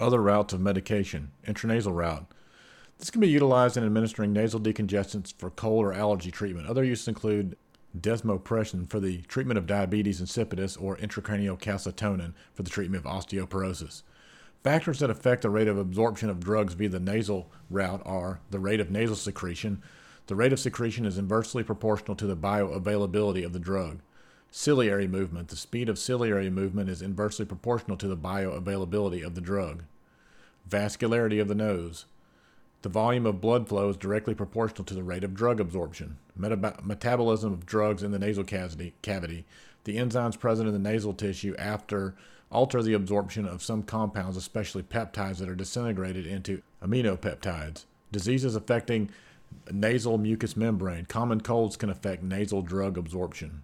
Other routes of medication, intranasal route. This can be utilized in administering nasal decongestants for cold or allergy treatment. Other uses include desmopressin for the treatment of diabetes insipidus or intracranial calcitonin for the treatment of osteoporosis. Factors that affect the rate of absorption of drugs via the nasal route are the rate of nasal secretion. The rate of secretion is inversely proportional to the bioavailability of the drug. Ciliary movement. The speed of ciliary movement is inversely proportional to the bioavailability of the drug. Vascularity of the nose. The volume of blood flow is directly proportional to the rate of drug absorption. Meta- metabolism of drugs in the nasal cavity, cavity. The enzymes present in the nasal tissue after alter the absorption of some compounds, especially peptides that are disintegrated into aminopeptides. Diseases affecting nasal mucous membrane. Common colds can affect nasal drug absorption.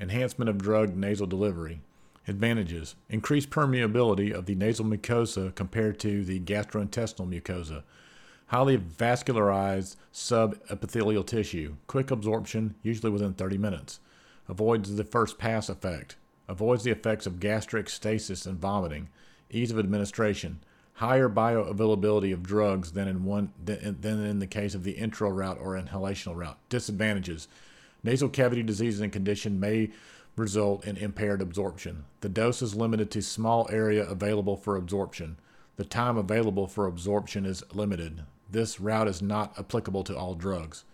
Enhancement of drug nasal delivery. Advantages increased permeability of the nasal mucosa compared to the gastrointestinal mucosa highly vascularized subepithelial tissue, quick absorption, usually within 30 minutes, avoids the first pass effect, avoids the effects of gastric stasis and vomiting, ease of administration, higher bioavailability of drugs than in one than in the case of the intro route or inhalational route. Disadvantages: nasal cavity disease and condition may result in impaired absorption. The dose is limited to small area available for absorption. The time available for absorption is limited. This route is not applicable to all drugs.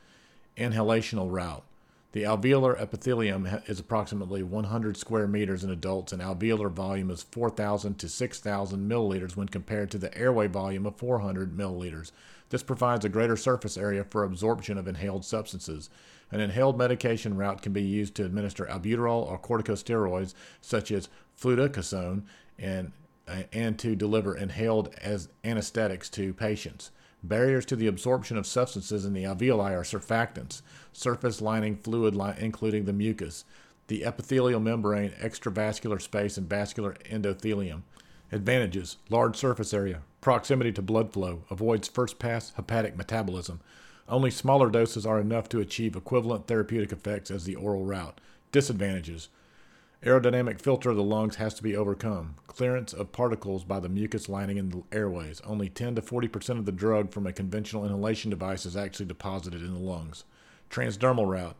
Inhalational route. The alveolar epithelium is approximately 100 square meters in adults, and alveolar volume is 4,000 to 6,000 milliliters when compared to the airway volume of 400 milliliters. This provides a greater surface area for absorption of inhaled substances. An inhaled medication route can be used to administer albuterol or corticosteroids such as fluticasone and, uh, and to deliver inhaled as anesthetics to patients. Barriers to the absorption of substances in the alveoli are surfactants, surface lining fluid li- including the mucus, the epithelial membrane, extravascular space, and vascular endothelium. Advantages large surface area, proximity to blood flow, avoids first pass hepatic metabolism. Only smaller doses are enough to achieve equivalent therapeutic effects as the oral route. Disadvantages Aerodynamic filter of the lungs has to be overcome. Clearance of particles by the mucus lining in the airways. Only 10 to 40% of the drug from a conventional inhalation device is actually deposited in the lungs. Transdermal route.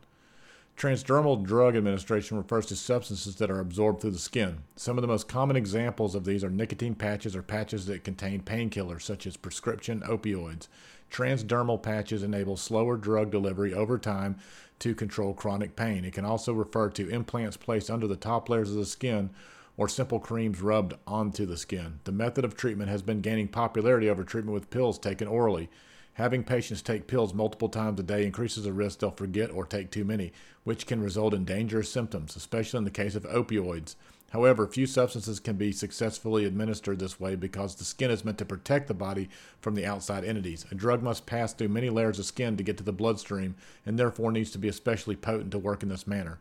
Transdermal drug administration refers to substances that are absorbed through the skin. Some of the most common examples of these are nicotine patches or patches that contain painkillers, such as prescription opioids. Transdermal patches enable slower drug delivery over time to control chronic pain. It can also refer to implants placed under the top layers of the skin or simple creams rubbed onto the skin. The method of treatment has been gaining popularity over treatment with pills taken orally. Having patients take pills multiple times a day increases the risk they'll forget or take too many, which can result in dangerous symptoms, especially in the case of opioids. However, few substances can be successfully administered this way because the skin is meant to protect the body from the outside entities. A drug must pass through many layers of skin to get to the bloodstream and therefore needs to be especially potent to work in this manner.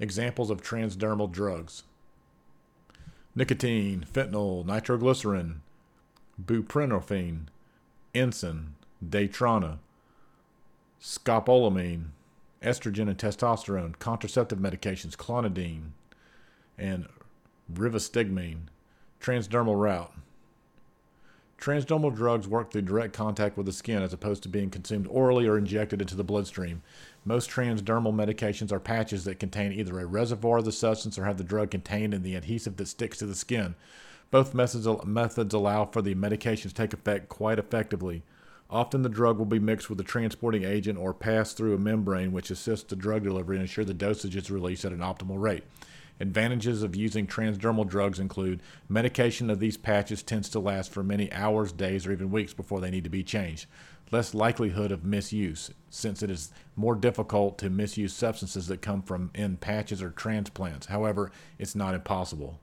Examples of transdermal drugs nicotine, fentanyl, nitroglycerin, buprenorphine, Emsam, Daytrana, scopolamine, estrogen and testosterone, contraceptive medications, clonidine, and rivastigmine, transdermal route. Transdermal drugs work through direct contact with the skin as opposed to being consumed orally or injected into the bloodstream. Most transdermal medications are patches that contain either a reservoir of the substance or have the drug contained in the adhesive that sticks to the skin. Both methods, methods allow for the medication to take effect quite effectively. Often the drug will be mixed with a transporting agent or pass through a membrane which assists the drug delivery and ensure the dosage is released at an optimal rate. Advantages of using transdermal drugs include medication of these patches tends to last for many hours, days, or even weeks before they need to be changed. Less likelihood of misuse, since it is more difficult to misuse substances that come from in patches or transplants. However, it's not impossible.